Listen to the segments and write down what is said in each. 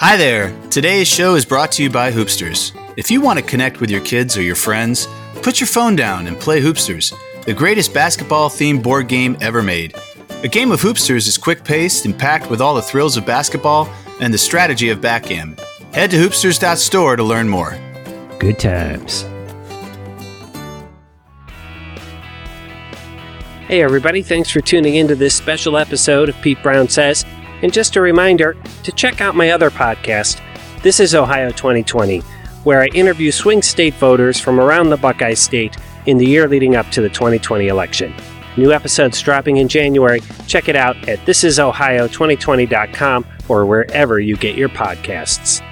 Hi there. Today's show is brought to you by Hoopsters. If you want to connect with your kids or your friends, put your phone down and play Hoopsters, the greatest basketball themed board game ever made. A game of Hoopsters is quick paced and packed with all the thrills of basketball and the strategy of backgammon. Head to hoopsters.store to learn more. Good times. Hey, everybody, thanks for tuning into this special episode of Pete Brown Says. And just a reminder to check out my other podcast, This is Ohio 2020, where I interview swing state voters from around the Buckeye State in the year leading up to the 2020 election. New episodes dropping in January. Check it out at thisisohio2020.com or wherever you get your podcasts.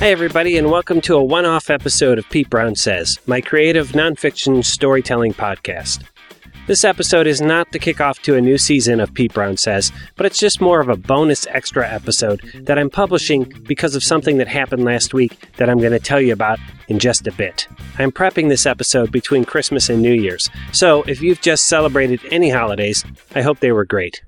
Hi, everybody, and welcome to a one off episode of Pete Brown Says, my creative nonfiction storytelling podcast. This episode is not the kickoff to a new season of Pete Brown Says, but it's just more of a bonus extra episode that I'm publishing because of something that happened last week that I'm going to tell you about in just a bit. I'm prepping this episode between Christmas and New Year's, so if you've just celebrated any holidays, I hope they were great.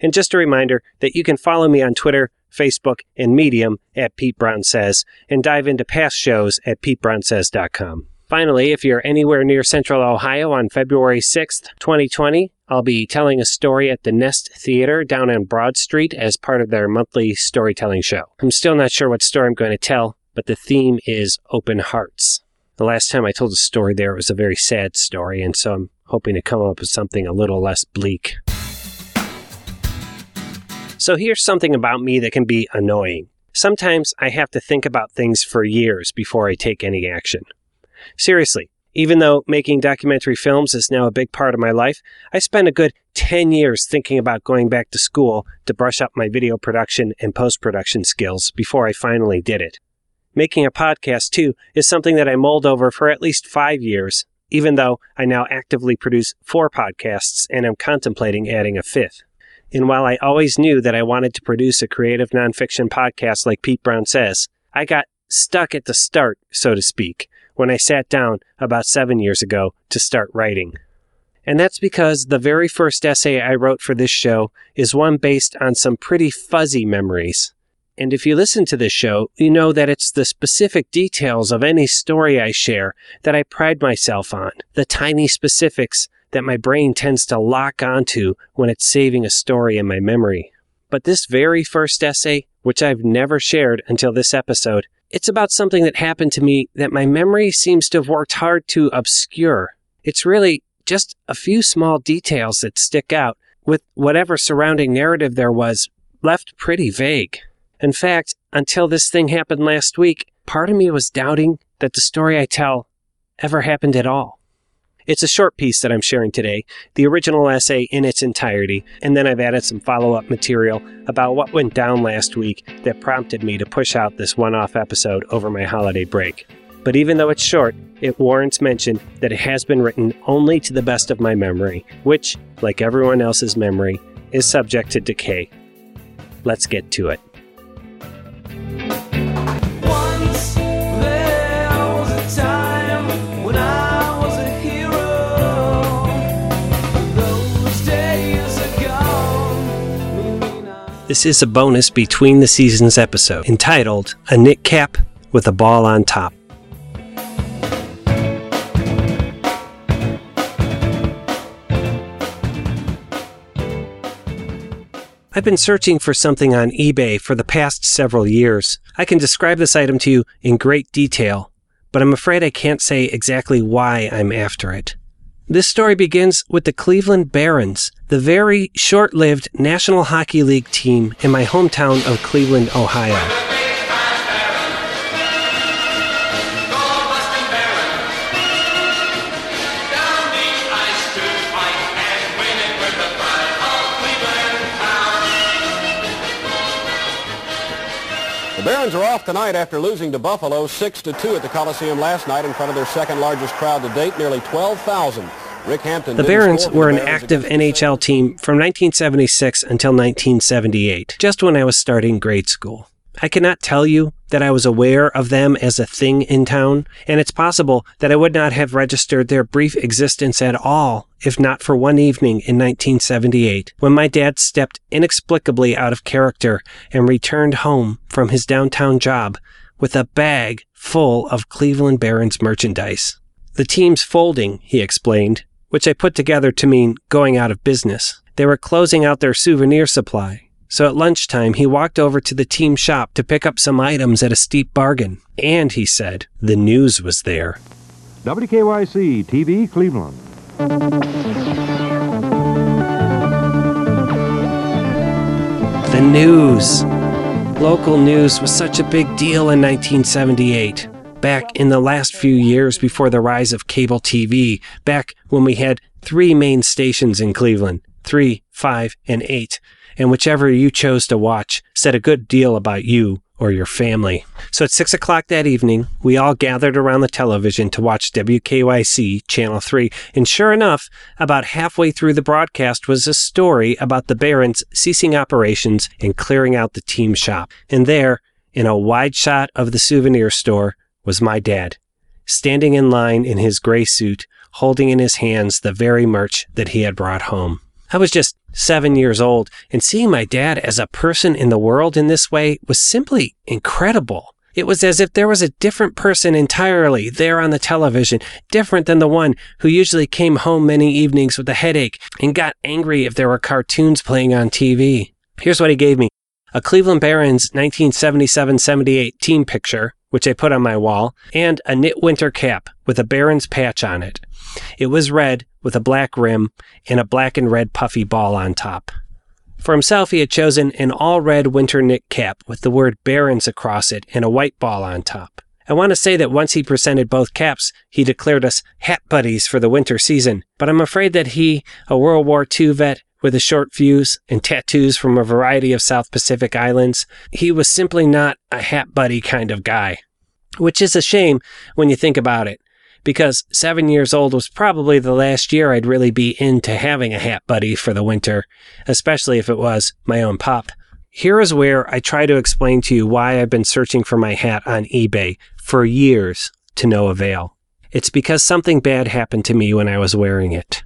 And just a reminder that you can follow me on Twitter, Facebook, and Medium at Pete Brown Says, and dive into past shows at PeteBrownSays.com. Finally, if you're anywhere near Central Ohio on February 6th, 2020, I'll be telling a story at the Nest Theater down on Broad Street as part of their monthly storytelling show. I'm still not sure what story I'm going to tell, but the theme is open hearts. The last time I told a story there, it was a very sad story, and so I'm hoping to come up with something a little less bleak. So here's something about me that can be annoying. Sometimes I have to think about things for years before I take any action. Seriously, even though making documentary films is now a big part of my life, I spent a good 10 years thinking about going back to school to brush up my video production and post production skills before I finally did it. Making a podcast, too, is something that I mulled over for at least five years, even though I now actively produce four podcasts and am contemplating adding a fifth. And while I always knew that I wanted to produce a creative nonfiction podcast like Pete Brown says, I got stuck at the start, so to speak, when I sat down about seven years ago to start writing. And that's because the very first essay I wrote for this show is one based on some pretty fuzzy memories. And if you listen to this show, you know that it's the specific details of any story I share that I pride myself on, the tiny specifics that my brain tends to lock onto when it's saving a story in my memory. But this very first essay, which I've never shared until this episode, it's about something that happened to me that my memory seems to have worked hard to obscure. It's really just a few small details that stick out, with whatever surrounding narrative there was left pretty vague. In fact, until this thing happened last week, part of me was doubting that the story I tell ever happened at all. It's a short piece that I'm sharing today, the original essay in its entirety, and then I've added some follow up material about what went down last week that prompted me to push out this one off episode over my holiday break. But even though it's short, it warrants mention that it has been written only to the best of my memory, which, like everyone else's memory, is subject to decay. Let's get to it. This is a bonus between the seasons episode entitled A Knit Cap with a Ball on Top. I've been searching for something on eBay for the past several years. I can describe this item to you in great detail, but I'm afraid I can't say exactly why I'm after it. This story begins with the Cleveland Barons, the very short lived National Hockey League team in my hometown of Cleveland, Ohio. Barons are off tonight after losing to Buffalo 6 to 2 at the Coliseum last night in front of their second largest crowd to date, nearly 12,000. Rick Hampton. The Barons were an Barons active NHL team from 1976 until 1978, just when I was starting grade school. I cannot tell you that I was aware of them as a thing in town, and it's possible that I would not have registered their brief existence at all if not for one evening in 1978 when my dad stepped inexplicably out of character and returned home from his downtown job with a bag full of Cleveland Barons merchandise. The team's folding, he explained, which I put together to mean going out of business. They were closing out their souvenir supply. So at lunchtime, he walked over to the team shop to pick up some items at a steep bargain. And he said, the news was there. WKYC TV Cleveland. The news. Local news was such a big deal in 1978. Back in the last few years before the rise of cable TV, back when we had three main stations in Cleveland three, five, and eight. And whichever you chose to watch said a good deal about you or your family. So at 6 o'clock that evening, we all gathered around the television to watch WKYC Channel 3. And sure enough, about halfway through the broadcast was a story about the Barons ceasing operations and clearing out the team shop. And there, in a wide shot of the souvenir store, was my dad, standing in line in his gray suit, holding in his hands the very merch that he had brought home. I was just seven years old, and seeing my dad as a person in the world in this way was simply incredible. It was as if there was a different person entirely there on the television, different than the one who usually came home many evenings with a headache and got angry if there were cartoons playing on TV. Here's what he gave me a Cleveland Barons 1977 78 team picture, which I put on my wall, and a knit winter cap with a Barons patch on it. It was red with a black rim and a black and red puffy ball on top. For himself, he had chosen an all red winter knit cap with the word Barons across it and a white ball on top. I want to say that once he presented both caps, he declared us hat buddies for the winter season, but I'm afraid that he, a World War II vet with a short fuse and tattoos from a variety of South Pacific islands, he was simply not a hat buddy kind of guy. Which is a shame when you think about it because seven years old was probably the last year I'd really be into having a hat buddy for the winter, especially if it was my own pop. Here is where I try to explain to you why I've been searching for my hat on eBay for years to no avail. It's because something bad happened to me when I was wearing it.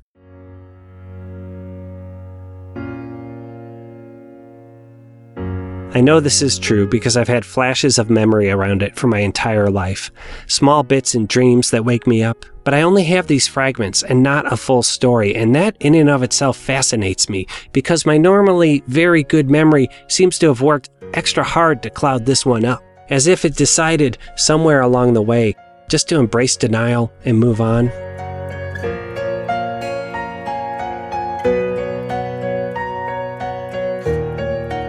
I know this is true because I've had flashes of memory around it for my entire life. Small bits and dreams that wake me up, but I only have these fragments and not a full story, and that in and of itself fascinates me because my normally very good memory seems to have worked extra hard to cloud this one up, as if it decided somewhere along the way just to embrace denial and move on.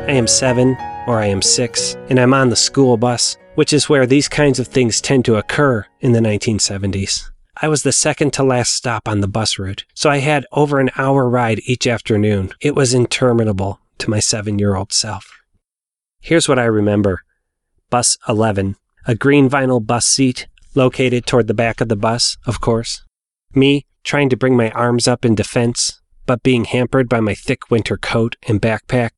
I am seven, or I am six, and I'm on the school bus, which is where these kinds of things tend to occur in the 1970s. I was the second to last stop on the bus route, so I had over an hour ride each afternoon. It was interminable to my seven year old self. Here's what I remember Bus 11, a green vinyl bus seat located toward the back of the bus, of course. Me trying to bring my arms up in defense, but being hampered by my thick winter coat and backpack.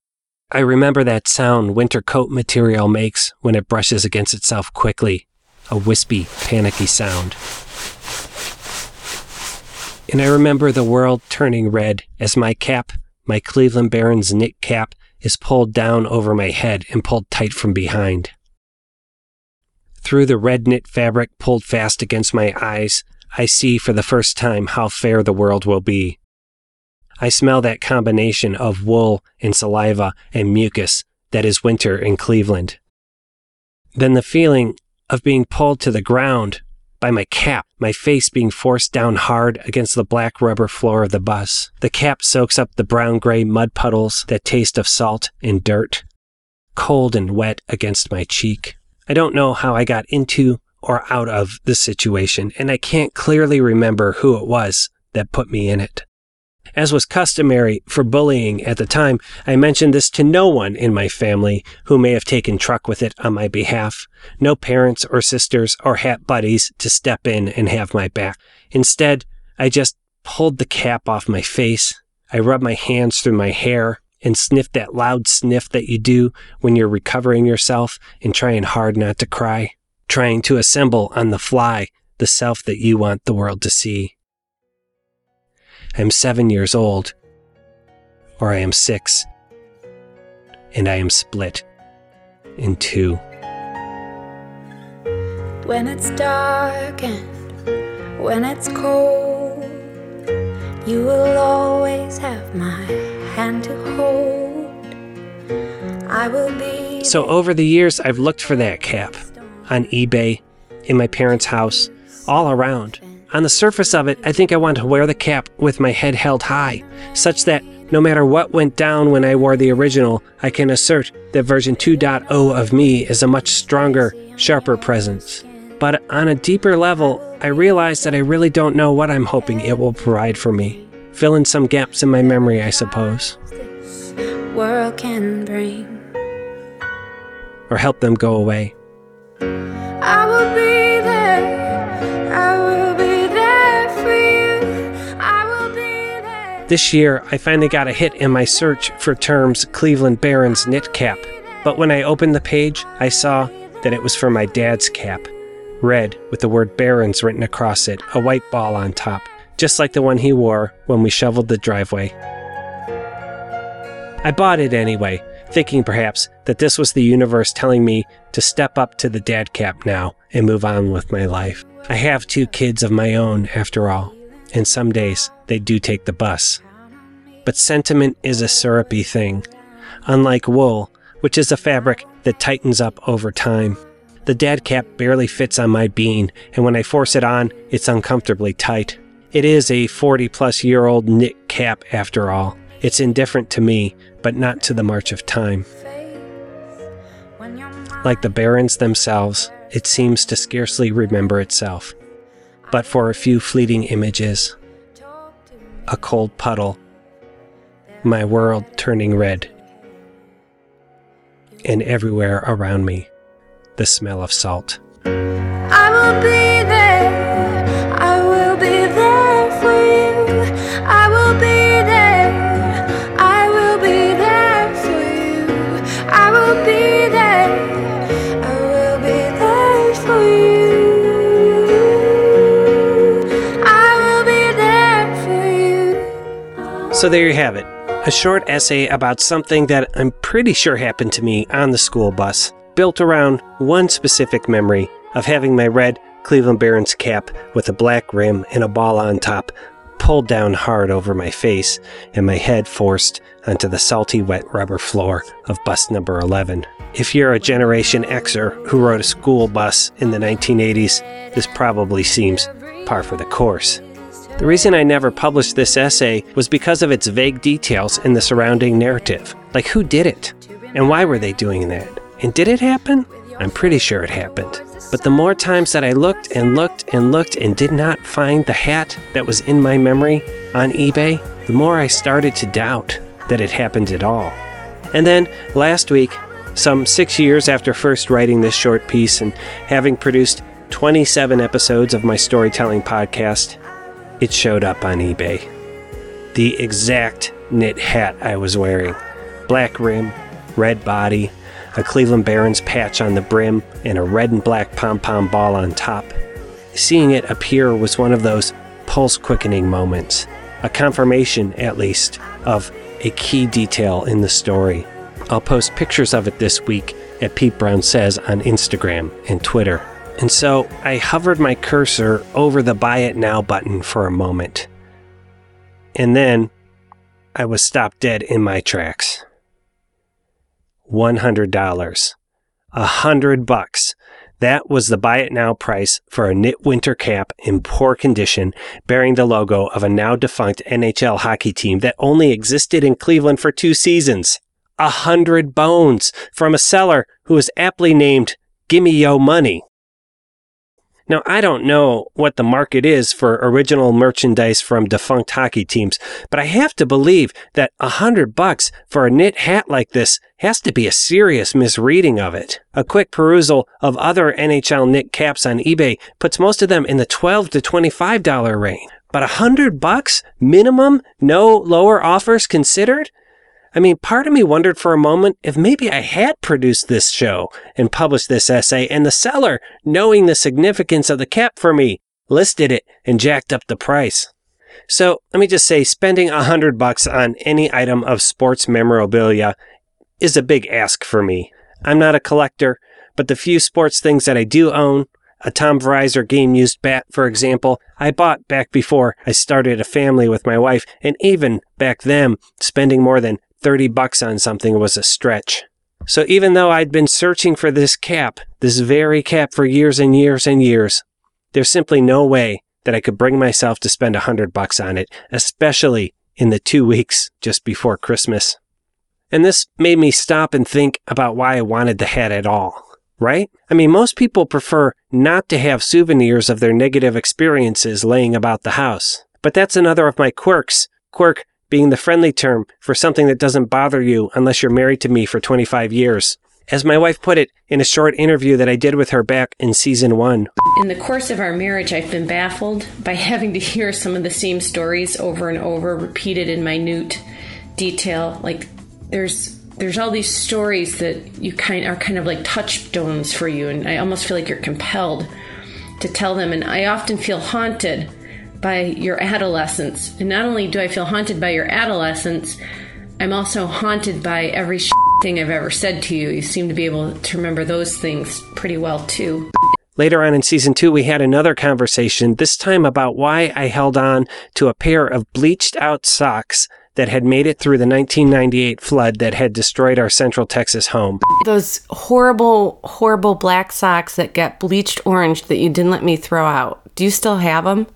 I remember that sound winter coat material makes when it brushes against itself quickly, a wispy, panicky sound. And I remember the world turning red as my cap, my Cleveland Barons knit cap, is pulled down over my head and pulled tight from behind. Through the red knit fabric pulled fast against my eyes, I see for the first time how fair the world will be. I smell that combination of wool and saliva and mucus that is winter in Cleveland. Then the feeling of being pulled to the ground by my cap, my face being forced down hard against the black rubber floor of the bus. The cap soaks up the brown gray mud puddles that taste of salt and dirt, cold and wet against my cheek. I don't know how I got into or out of the situation, and I can't clearly remember who it was that put me in it. As was customary for bullying at the time, I mentioned this to no one in my family who may have taken truck with it on my behalf. No parents or sisters or hat buddies to step in and have my back. Instead, I just pulled the cap off my face. I rubbed my hands through my hair and sniff that loud sniff that you do when you're recovering yourself and trying hard not to cry, trying to assemble on the fly the self that you want the world to see. I'm seven years old, or I am six, and I am split in two. When it's dark and when it's cold, you will always have my hand to hold. I will be. So, over the years, I've looked for that cap on eBay, in my parents' house, all around. On the surface of it, I think I want to wear the cap with my head held high, such that no matter what went down when I wore the original, I can assert that version 2.0 of me is a much stronger, sharper presence. But on a deeper level, I realize that I really don't know what I'm hoping it will provide for me. Fill in some gaps in my memory, I suppose, this world can bring. or help them go away. This year, I finally got a hit in my search for terms Cleveland Barons knit cap. But when I opened the page, I saw that it was for my dad's cap. Red, with the word Barons written across it, a white ball on top, just like the one he wore when we shoveled the driveway. I bought it anyway, thinking perhaps that this was the universe telling me to step up to the dad cap now and move on with my life. I have two kids of my own, after all, and some days they do take the bus. But sentiment is a syrupy thing, unlike wool, which is a fabric that tightens up over time. The dad cap barely fits on my bean, and when I force it on, it's uncomfortably tight. It is a 40 plus year old knit cap after all. It's indifferent to me, but not to the march of time. Like the barons themselves, it seems to scarcely remember itself. But for a few fleeting images, a cold puddle, my world turning red, and everywhere around me, the smell of salt. So there you have it. A short essay about something that I'm pretty sure happened to me on the school bus, built around one specific memory of having my red Cleveland Barons cap with a black rim and a ball on top pulled down hard over my face and my head forced onto the salty wet rubber floor of bus number 11. If you're a Generation Xer who rode a school bus in the 1980s, this probably seems par for the course. The reason I never published this essay was because of its vague details in the surrounding narrative. Like, who did it? And why were they doing that? And did it happen? I'm pretty sure it happened. But the more times that I looked and looked and looked and did not find the hat that was in my memory on eBay, the more I started to doubt that it happened at all. And then last week, some six years after first writing this short piece and having produced 27 episodes of my storytelling podcast, it showed up on eBay. The exact knit hat I was wearing black rim, red body, a Cleveland Barons patch on the brim, and a red and black pom pom ball on top. Seeing it appear was one of those pulse quickening moments, a confirmation, at least, of a key detail in the story. I'll post pictures of it this week at Pete Brown Says on Instagram and Twitter. And so I hovered my cursor over the Buy It Now button for a moment. And then I was stopped dead in my tracks. $100. A hundred bucks. That was the buy it now price for a knit winter cap in poor condition, bearing the logo of a now defunct NHL hockey team that only existed in Cleveland for two seasons. A hundred bones from a seller who was aptly named Gimme Yo Money. Now, I don't know what the market is for original merchandise from defunct hockey teams, but I have to believe that a hundred bucks for a knit hat like this has to be a serious misreading of it. A quick perusal of other NHL knit caps on eBay puts most of them in the 12 to $25 range. But a hundred bucks minimum, no lower offers considered? I mean, part of me wondered for a moment if maybe I had produced this show and published this essay, and the seller, knowing the significance of the cap for me, listed it and jacked up the price. So let me just say, spending a hundred bucks on any item of sports memorabilia is a big ask for me. I'm not a collector, but the few sports things that I do own, a Tom Veryzer game used bat, for example, I bought back before I started a family with my wife, and even back then, spending more than 30 bucks on something was a stretch. So even though I'd been searching for this cap, this very cap for years and years and years, there's simply no way that I could bring myself to spend a hundred bucks on it, especially in the two weeks just before Christmas. And this made me stop and think about why I wanted the hat at all, right? I mean, most people prefer not to have souvenirs of their negative experiences laying about the house. But that's another of my quirks. Quirk being the friendly term for something that doesn't bother you unless you're married to me for 25 years. As my wife put it in a short interview that I did with her back in season one, In the course of our marriage, I've been baffled by having to hear some of the same stories over and over, repeated in minute detail. Like there's there's all these stories that you kind are kind of like touchstones for you, and I almost feel like you're compelled to tell them. And I often feel haunted by your adolescence. And not only do I feel haunted by your adolescence, I'm also haunted by every thing I've ever said to you. You seem to be able to remember those things pretty well too. Later on in season two, we had another conversation, this time about why I held on to a pair of bleached out socks that had made it through the 1998 flood that had destroyed our Central Texas home. Those horrible, horrible black socks that get bleached orange that you didn't let me throw out. Do you still have them?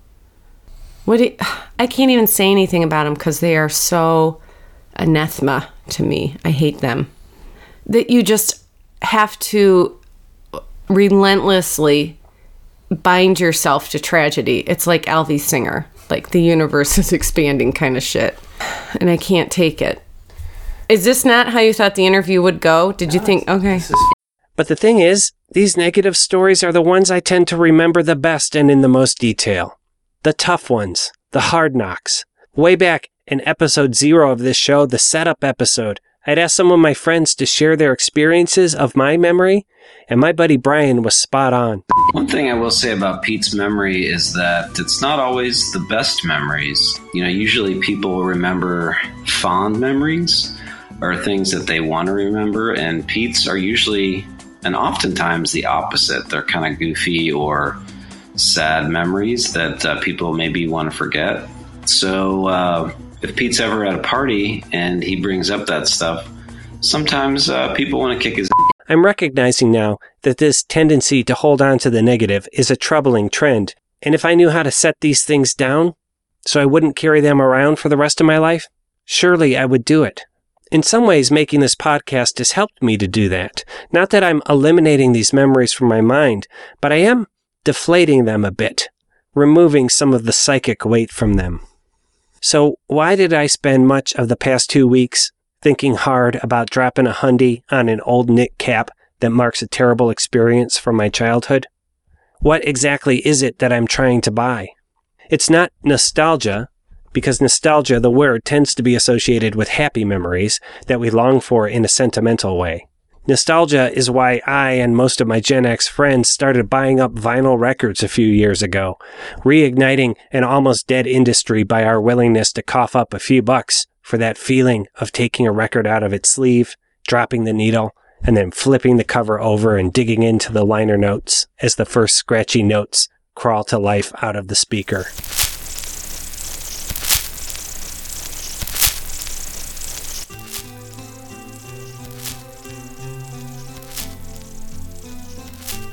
What? Do you- I can't even say anything about them because they are so anathema to me. I hate them. That you just have to relentlessly bind yourself to tragedy. It's like Alvy Singer, like the universe is expanding kind of shit. And I can't take it. Is this not how you thought the interview would go? Did you think, okay. But the thing is, these negative stories are the ones I tend to remember the best and in the most detail. The tough ones, the hard knocks. Way back in episode zero of this show, the setup episode, I'd asked some of my friends to share their experiences of my memory, and my buddy Brian was spot on. One thing I will say about Pete's memory is that it's not always the best memories. You know, usually people remember fond memories or things that they want to remember, and Pete's are usually and oftentimes the opposite. They're kind of goofy or sad memories that uh, people maybe want to forget. So, uh, if Pete's ever at a party and he brings up that stuff, sometimes uh, people want to kick his I'm recognizing now that this tendency to hold on to the negative is a troubling trend, and if I knew how to set these things down so I wouldn't carry them around for the rest of my life, surely I would do it. In some ways, making this podcast has helped me to do that. Not that I'm eliminating these memories from my mind, but I am deflating them a bit, removing some of the psychic weight from them. So, why did I spend much of the past two weeks thinking hard about dropping a hundy on an old knit cap that marks a terrible experience from my childhood? What exactly is it that I'm trying to buy? It's not nostalgia, because nostalgia, the word, tends to be associated with happy memories that we long for in a sentimental way. Nostalgia is why I and most of my Gen X friends started buying up vinyl records a few years ago, reigniting an almost dead industry by our willingness to cough up a few bucks for that feeling of taking a record out of its sleeve, dropping the needle, and then flipping the cover over and digging into the liner notes as the first scratchy notes crawl to life out of the speaker.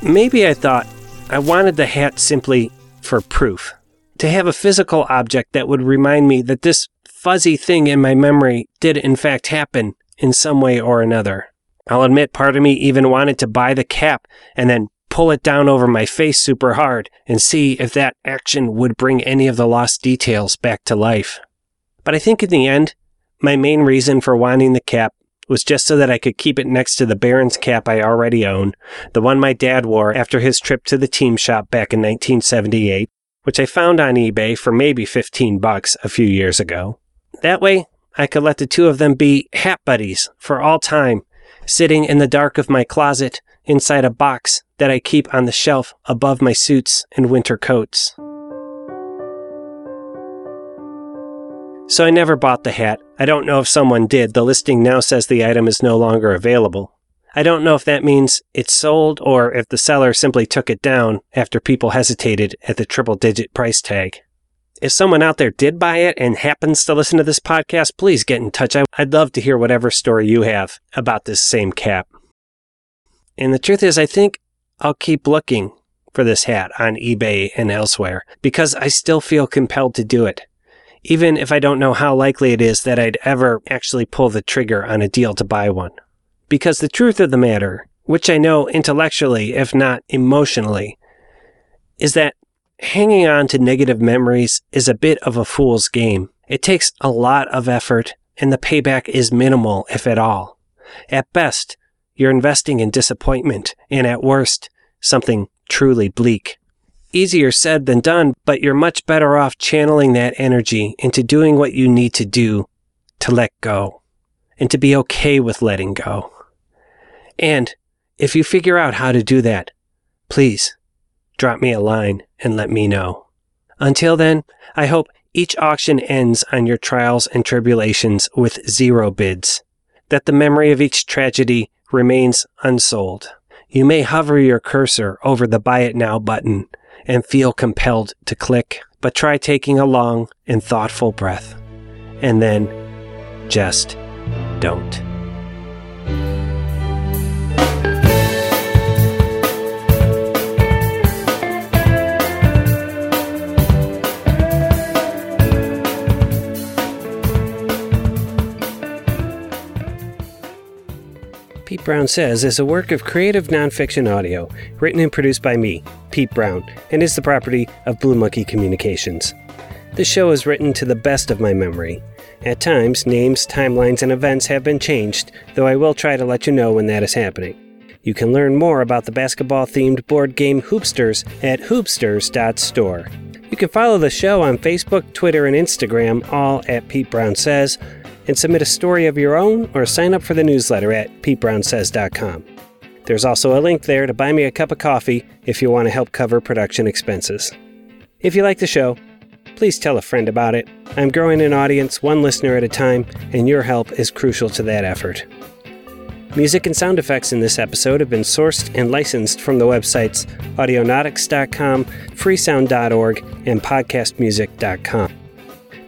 Maybe I thought I wanted the hat simply for proof. To have a physical object that would remind me that this fuzzy thing in my memory did in fact happen in some way or another. I'll admit part of me even wanted to buy the cap and then pull it down over my face super hard and see if that action would bring any of the lost details back to life. But I think in the end, my main reason for wanting the cap was just so that I could keep it next to the Baron's cap I already own, the one my dad wore after his trip to the team shop back in 1978, which I found on eBay for maybe 15 bucks a few years ago. That way, I could let the two of them be hat buddies for all time, sitting in the dark of my closet inside a box that I keep on the shelf above my suits and winter coats. So I never bought the hat. I don't know if someone did. The listing now says the item is no longer available. I don't know if that means it's sold or if the seller simply took it down after people hesitated at the triple digit price tag. If someone out there did buy it and happens to listen to this podcast, please get in touch. I'd love to hear whatever story you have about this same cap. And the truth is, I think I'll keep looking for this hat on eBay and elsewhere because I still feel compelled to do it. Even if I don't know how likely it is that I'd ever actually pull the trigger on a deal to buy one. Because the truth of the matter, which I know intellectually, if not emotionally, is that hanging on to negative memories is a bit of a fool's game. It takes a lot of effort, and the payback is minimal, if at all. At best, you're investing in disappointment, and at worst, something truly bleak. Easier said than done, but you're much better off channeling that energy into doing what you need to do to let go, and to be okay with letting go. And if you figure out how to do that, please drop me a line and let me know. Until then, I hope each auction ends on your trials and tribulations with zero bids, that the memory of each tragedy remains unsold. You may hover your cursor over the Buy It Now button and feel compelled to click, but try taking a long and thoughtful breath. And then just don't. Pete Brown Says is a work of creative nonfiction audio, written and produced by me, Pete Brown, and is the property of Blue Monkey Communications. This show is written to the best of my memory. At times, names, timelines, and events have been changed, though I will try to let you know when that is happening. You can learn more about the basketball themed board game Hoopsters at hoopsters.store. You can follow the show on Facebook, Twitter, and Instagram, all at Pete Brown Says, and submit a story of your own or sign up for the newsletter at petebrownsays.com. There's also a link there to buy me a cup of coffee if you want to help cover production expenses. If you like the show, please tell a friend about it. I'm growing an audience one listener at a time, and your help is crucial to that effort. Music and sound effects in this episode have been sourced and licensed from the websites audionautix.com, freesound.org, and podcastmusic.com.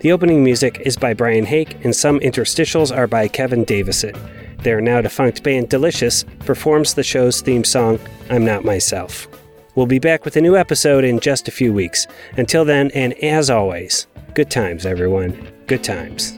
The opening music is by Brian Hake, and some interstitials are by Kevin Davison. Their now defunct band Delicious performs the show's theme song, I'm Not Myself. We'll be back with a new episode in just a few weeks. Until then, and as always, good times, everyone. Good times.